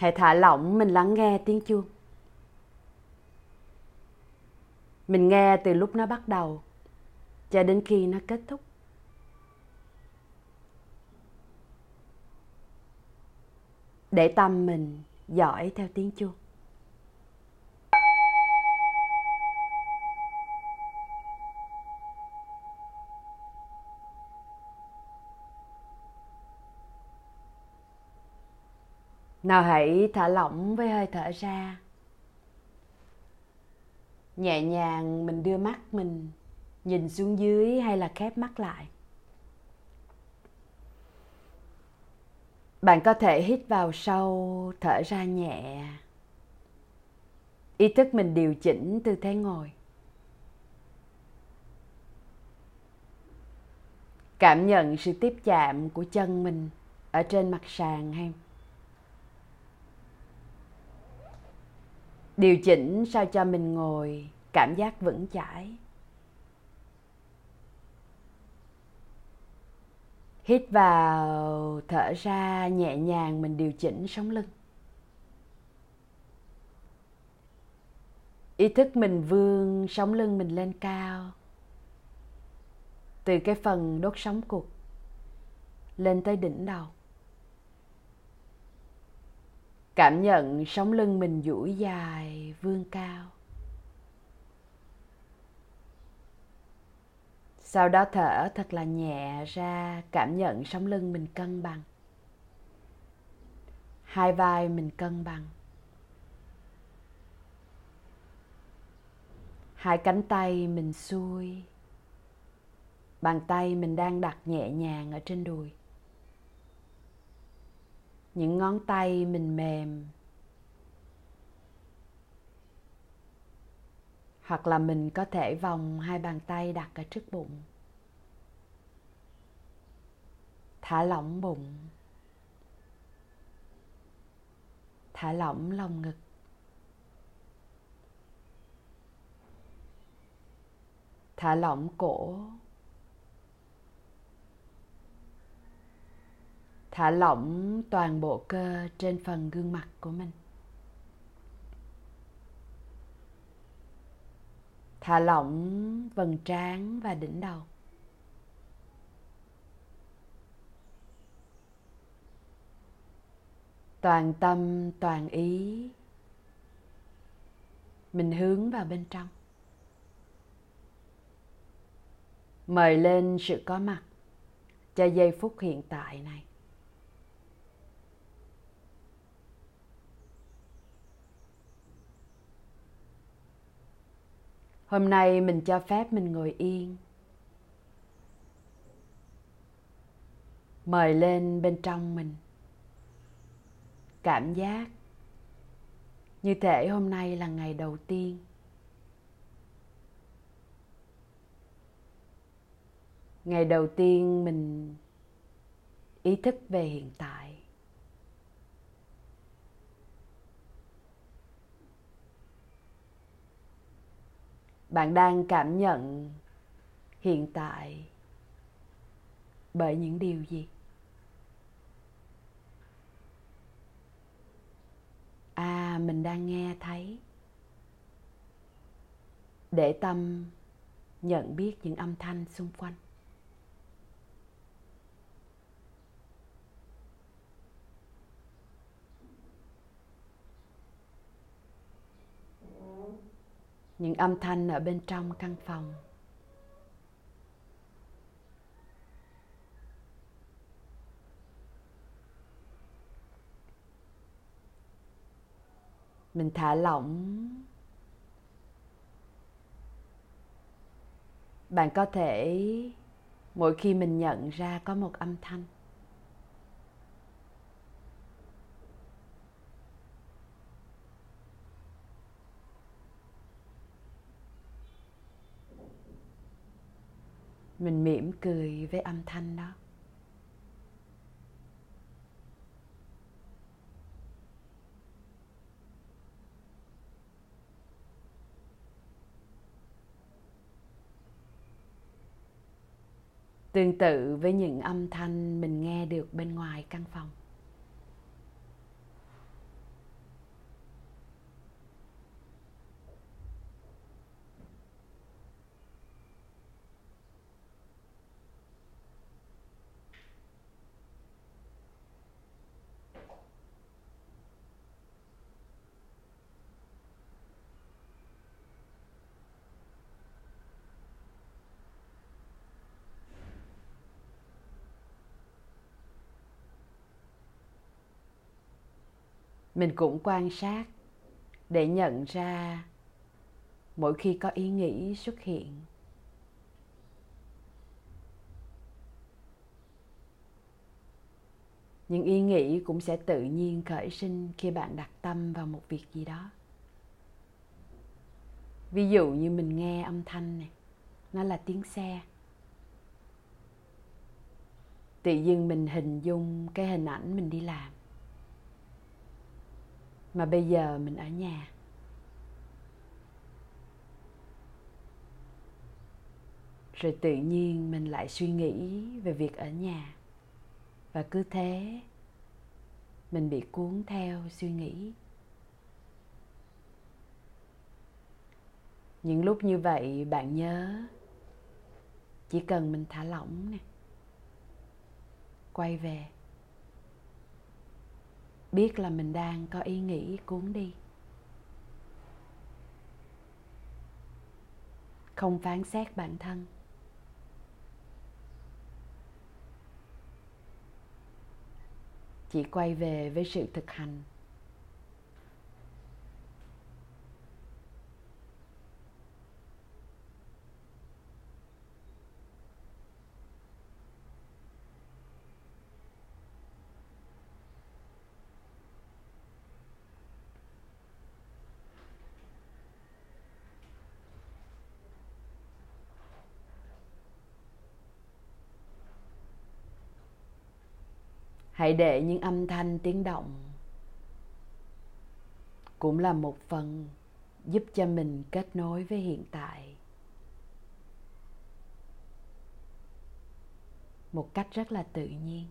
hãy thả lỏng, mình lắng nghe, tiếng chuông. Mình nghe từ lúc nó bắt đầu, cho đến khi nó kết thúc. Để tâm mình dõi theo tiếng chuông. Nào hãy thả lỏng với hơi thở ra. Nhẹ nhàng mình đưa mắt mình nhìn xuống dưới hay là khép mắt lại. Bạn có thể hít vào sâu, thở ra nhẹ. Ý thức mình điều chỉnh tư thế ngồi. Cảm nhận sự tiếp chạm của chân mình ở trên mặt sàn hay điều chỉnh sao cho mình ngồi, cảm giác vững chãi. Hít vào, thở ra, nhẹ nhàng mình điều chỉnh sống lưng. Ý thức mình vươn sống lưng mình lên cao. Từ cái phần đốt sống cục lên tới đỉnh đầu cảm nhận sống lưng mình duỗi dài vươn cao. Sau đó thở thật là nhẹ ra, cảm nhận sống lưng mình cân bằng. Hai vai mình cân bằng. Hai cánh tay mình xuôi. Bàn tay mình đang đặt nhẹ nhàng ở trên đùi những ngón tay mình mềm, hoặc là mình có thể vòng hai bàn tay đặt ở trước bụng, thả lỏng bụng, thả lỏng lồng ngực. Thả lỏng cổ thả lỏng toàn bộ cơ trên phần gương mặt của mình. Thả lỏng vầng trán và đỉnh đầu. Toàn tâm, toàn ý, mình hướng vào bên trong. Mời lên sự có mặt cho giây phút hiện tại này. Hôm nay mình cho phép mình ngồi yên. Mời lên bên trong mình. Cảm giác như thể hôm nay là ngày đầu tiên. Ngày đầu tiên mình ý thức về hiện tại. Bạn đang cảm nhận hiện tại bởi những điều gì? À mình đang nghe thấy. Để tâm nhận biết những âm thanh xung quanh. Những âm thanh ở bên trong căn phòng. Mình thả lỏng. Bạn có thể, mỗi khi mình nhận ra có một âm thanh mình mỉm cười với âm thanh đó. Tương tự với những âm thanh mình nghe được bên ngoài căn phòng. Mình cũng quan sát để nhận ra mỗi khi có ý nghĩ xuất hiện. Những ý nghĩ cũng sẽ tự nhiên khởi sinh khi bạn đặt tâm vào một việc gì đó. Ví dụ như mình nghe âm thanh này, nó là tiếng xe. Tự dưng mình hình dung cái hình ảnh mình đi làm mà bây giờ mình ở nhà. Rồi tự nhiên mình lại suy nghĩ về việc ở nhà. Và cứ thế, mình bị cuốn theo suy nghĩ. Những lúc như vậy, bạn nhớ, chỉ cần mình thả lỏng nè. Quay về biết là mình đang có ý nghĩ cuốn đi. Không phán xét bản thân. Chỉ quay về với sự thực hành. Hãy để những âm thanh tiếng động cũng là một phần giúp cho mình kết nối với hiện tại một cách rất là tự nhiên.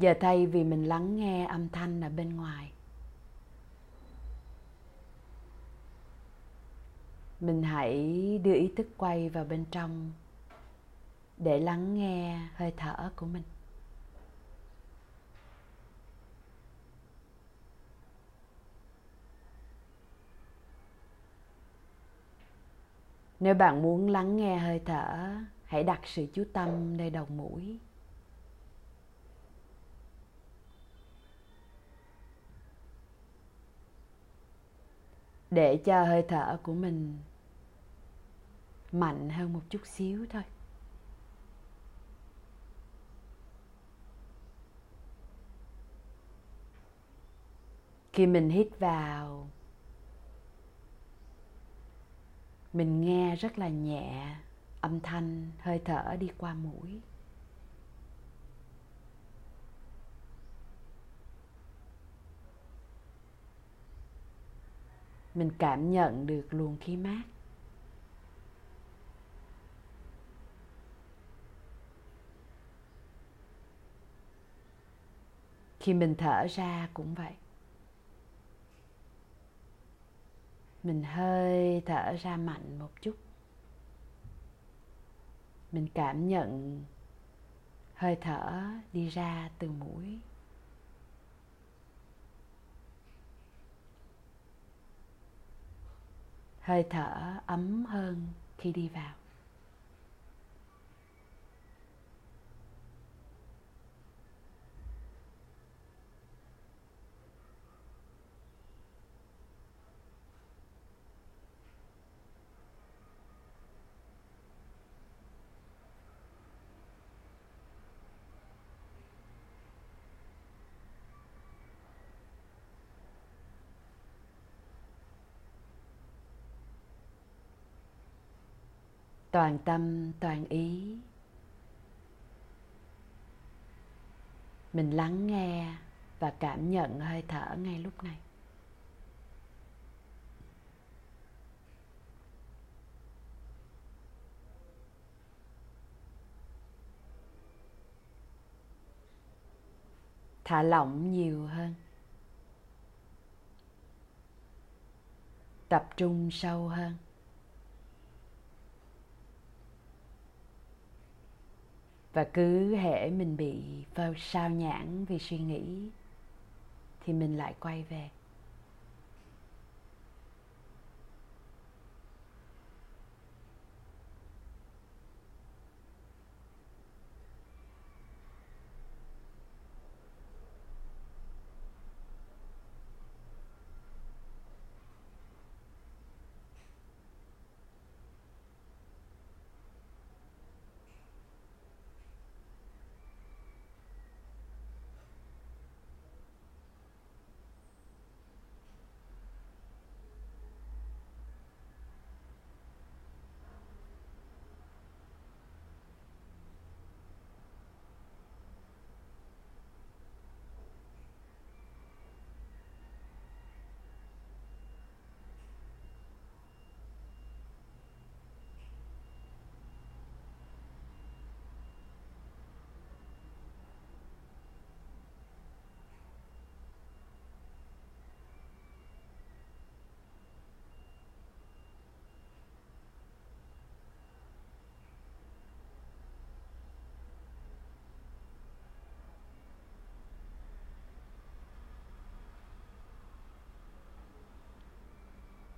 Giờ thay vì mình lắng nghe âm thanh ở bên ngoài. Mình hãy đưa ý thức quay vào bên trong để lắng nghe hơi thở của mình. Nếu bạn muốn lắng nghe hơi thở, hãy đặt sự chú tâm nơi đầu mũi. Để cho hơi thở của mình mạnh hơn một chút xíu thôi. Khi mình hít vào, mình nghe rất là nhẹ âm thanh hơi thở đi qua mũi. Mình cảm nhận được luồng khí mát. Khi mình thở ra cũng vậy. Mình hơi thở ra mạnh một chút. Mình cảm nhận hơi thở đi ra từ mũi. Hơi thở ấm hơn khi đi vào. Toàn tâm, toàn ý. Mình lắng nghe và cảm nhận hơi thở ngay lúc này. Thả lỏng nhiều hơn. Tập trung sâu hơn. Và cứ hễ mình bị phao sao nhãn vì suy nghĩ, thì mình lại quay về.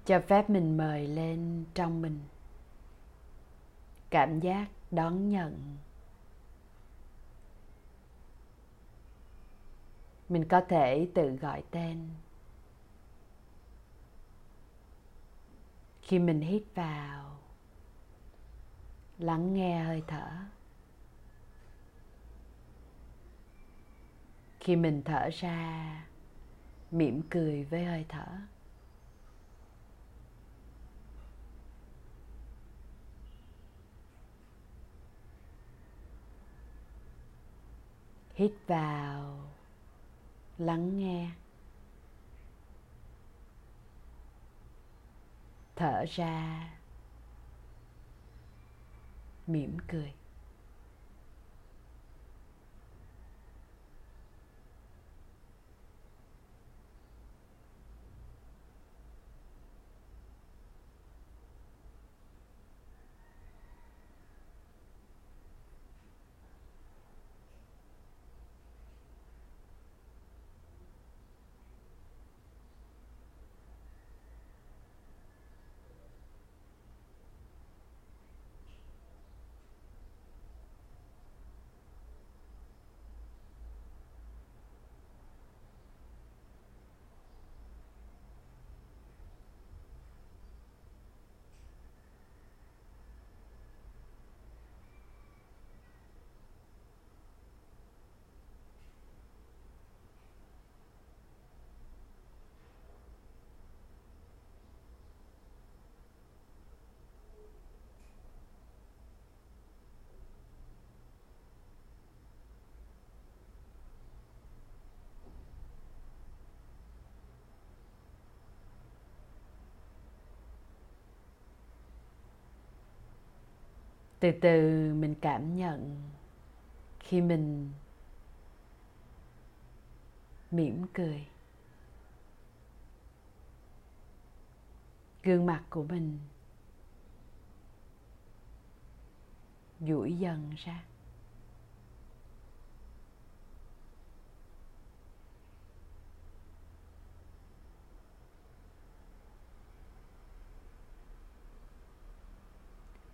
Cho phép mình mời lên trong mình. Cảm giác đón nhận. Mình có thể tự gọi tên. Khi mình hít vào, lắng nghe hơi thở. Khi mình thở ra, mỉm cười với hơi thở. Hít vào lắng nghe. Thở ra. Mỉm cười. Từ từ mình cảm nhận khi mình mỉm cười. Gương mặt của mình duỗi dần ra.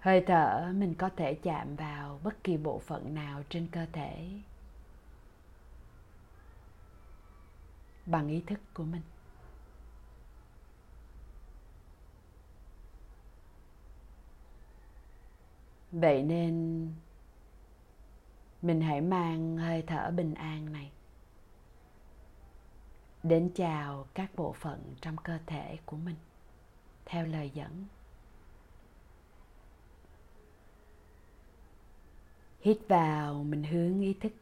Hơi thở, mình có thể chạm vào bất kỳ bộ phận nào trên cơ thể. Bằng ý thức của mình. Vậy nên, mình hãy mang hơi thở bình an này đến chào các bộ phận trong cơ thể của mình theo lời dẫn. Hít vào, mình hướng ý thức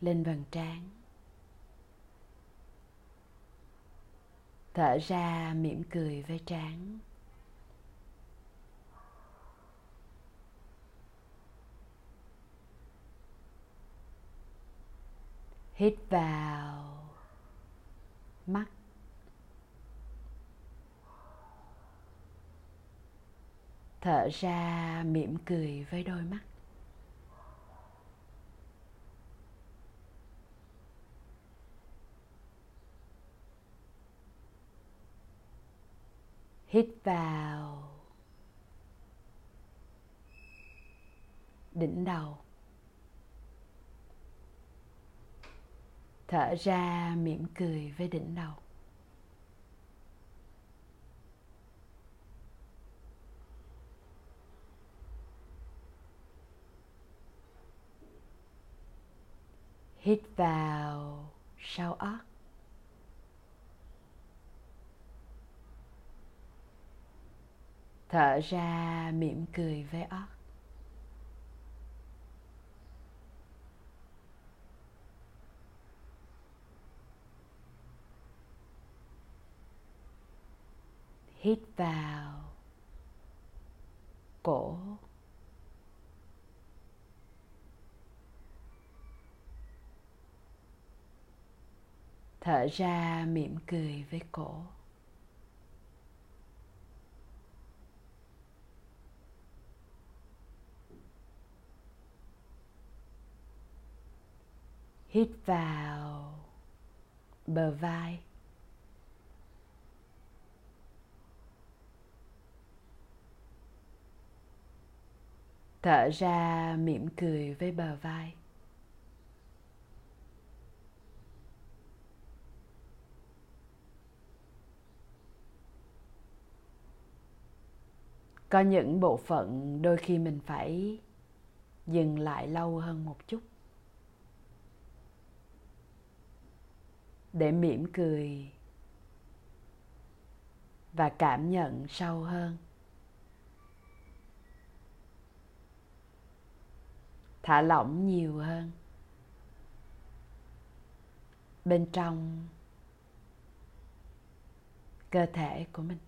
lên vầng trán. Thở ra, mỉm cười với trán. Hít vào, mắt. Thở ra, mỉm cười với đôi mắt. Hít vào. Đỉnh đầu. Thở ra mỉm cười với đỉnh đầu. Hít vào sau óc. Thở ra mỉm cười với óc hít vào cổ. Thở ra mỉm cười với cổ. hít vào bờ vai. Thở ra mỉm cười với bờ vai. Có những bộ phận đôi khi mình phải dừng lại lâu hơn một chút. Để mỉm cười và cảm nhận sâu hơn. Thả lỏng nhiều hơn. Bên trong cơ thể của mình.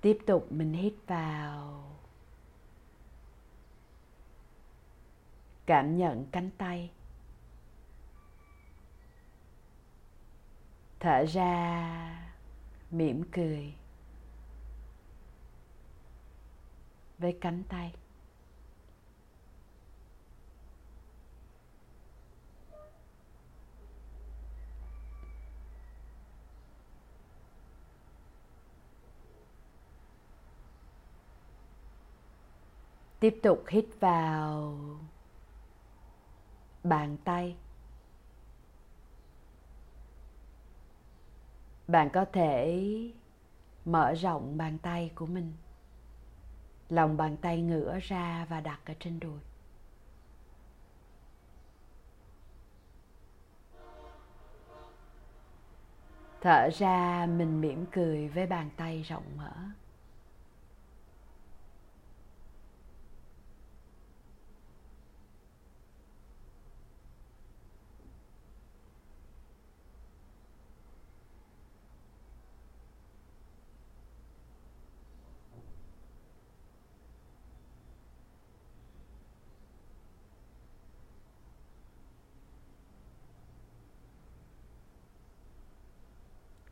Tiếp tục mình hít vào. Cảm nhận cánh tay. Thở ra, mỉm cười với cánh tay. Tiếp tục hít vào bàn tay. Bạn có thể mở rộng bàn tay của mình. Lòng bàn tay ngửa ra và đặt ở trên đùi. Thở ra mình mỉm cười với bàn tay rộng mở.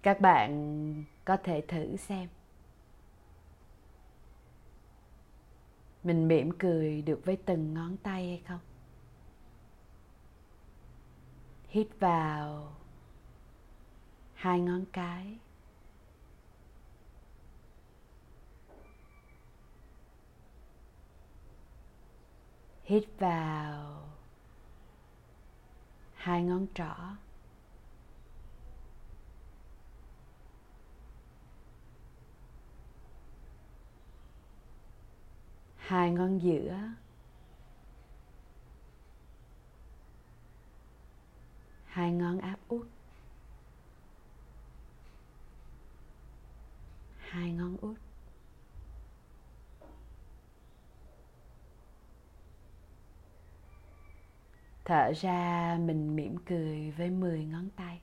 Các bạn có thể thử xem. Mình mỉm cười được với từng ngón tay hay không? Hít vào hai ngón cái. Hít vào hai ngón trỏ. Hai ngón giữa. Hai ngón áp út. Hai ngón út. Thở ra mình mỉm cười với 10 ngón tay.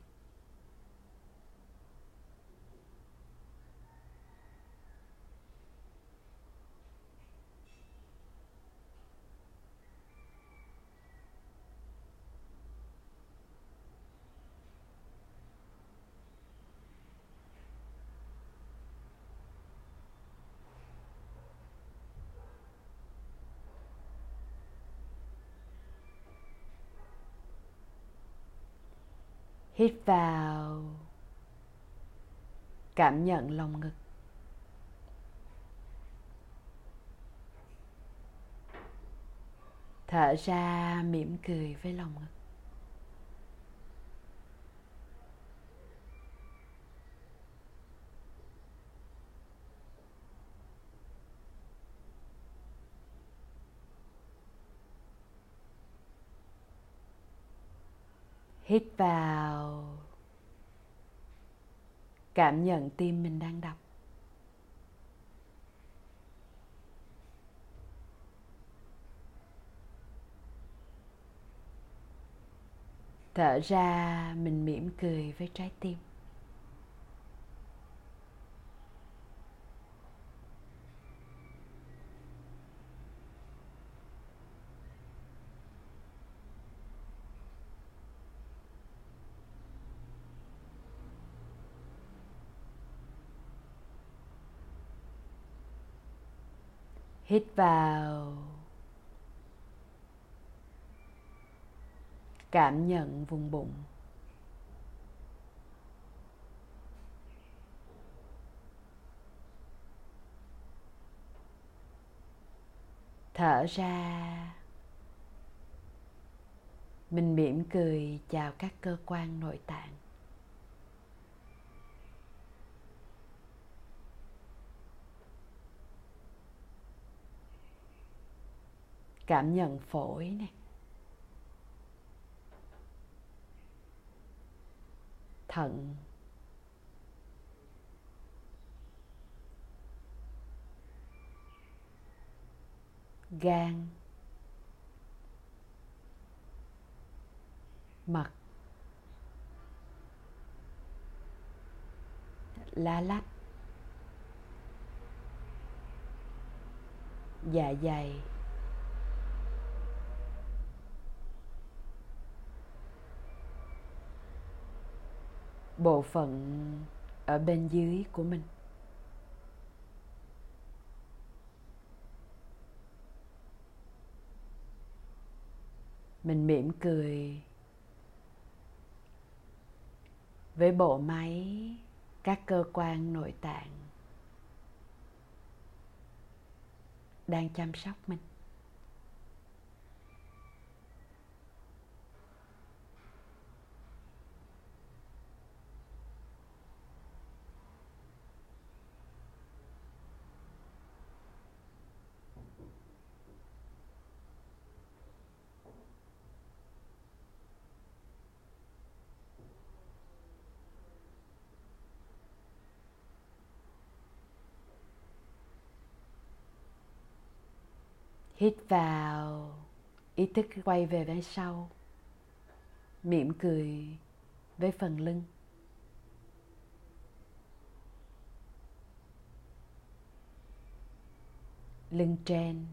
Hít vào. Cảm nhận lòng ngực. Thở ra mỉm cười với lòng ngực. Hít vào. Cảm nhận tim mình đang đập. Thở ra, mình mỉm cười với trái tim. hít vào. Cảm nhận vùng bụng. Thở ra. Mình mỉm cười chào các cơ quan nội tạng. Cảm nhận phổi này thận. Gan. Mật lá lách. Dạ dày. Bộ phận ở bên dưới của mình. Mình mỉm cười với bộ máy các cơ quan nội tạng đang chăm sóc mình. Hít vào, ý thức quay về phía sau, mỉm cười với phần lưng. Lưng trên.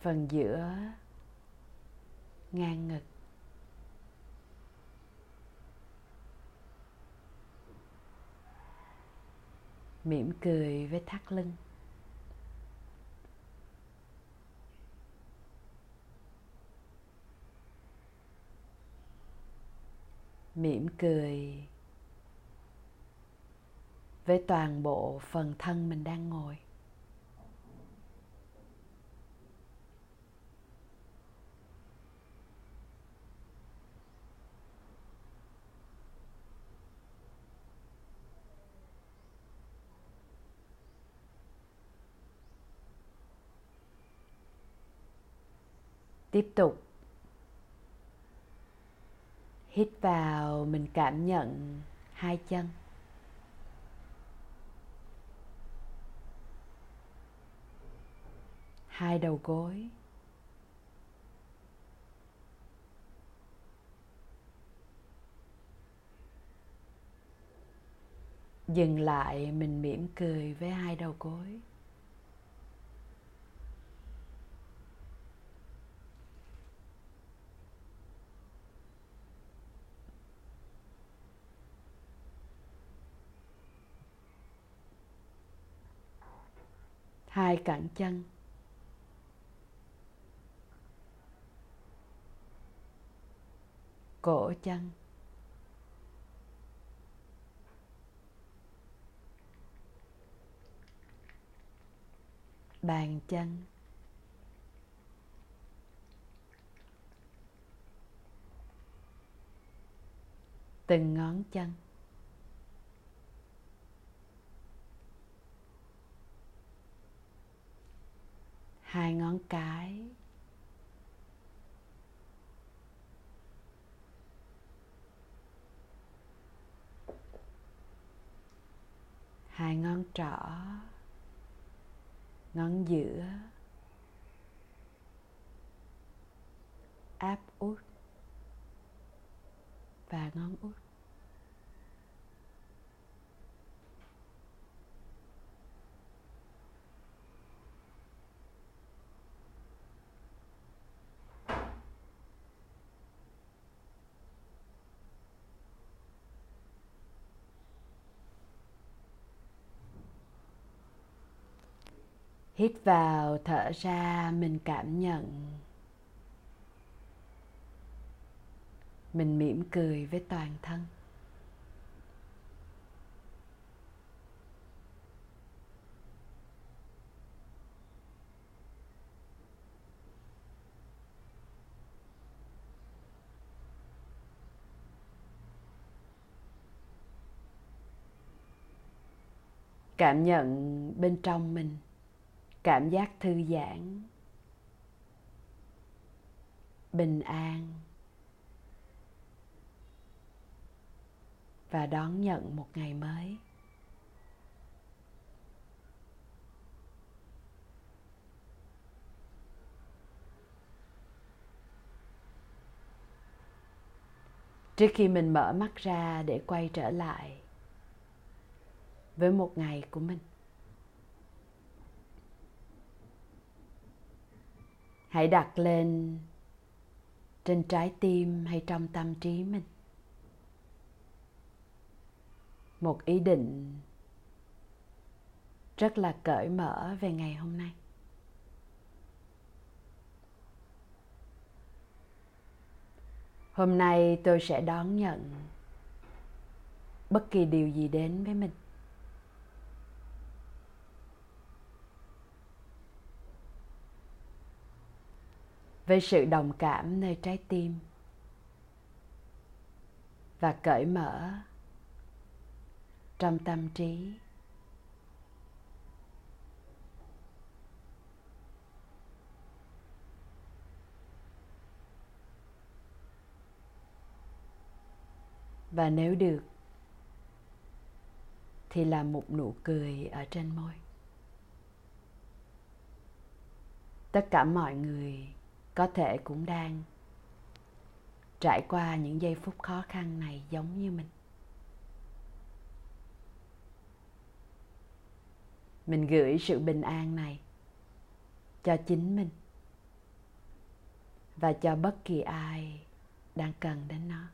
Phần giữa. Ngang ngực. Mỉm cười với thắt lưng. Mỉm cười với toàn bộ phần thân mình đang ngồi. Tiếp tục. Hít vào, mình cảm nhận hai chân. Hai đầu gối. Dừng lại, mình mỉm cười với hai đầu gối. Hai cẳng chân cổ chân bàn chân từng ngón chân hai ngón cái. Hai ngón trỏ. Ngón giữa. Áp út. Và ngón út. hít vào, thở ra, mình cảm nhận. Mình mỉm cười với toàn thân. Cảm nhận bên trong mình cảm giác thư giãn. Bình an. Và đón nhận một ngày mới. Trước khi mình mở mắt ra để quay trở lại với một ngày của mình. Hãy đặt lên trên trái tim hay trong tâm trí mình. Một ý định rất là cởi mở về ngày hôm nay. Hôm nay tôi sẽ đón nhận bất kỳ điều gì đến với mình. Với sự đồng cảm nơi trái tim và cởi mở trong tâm trí. Và nếu được, thì là một nụ cười ở trên môi. Tất cả mọi người có thể cũng đang trải qua những giây phút khó khăn này giống như mình. Mình gửi sự bình an này cho chính mình và cho bất kỳ ai đang cần đến nó.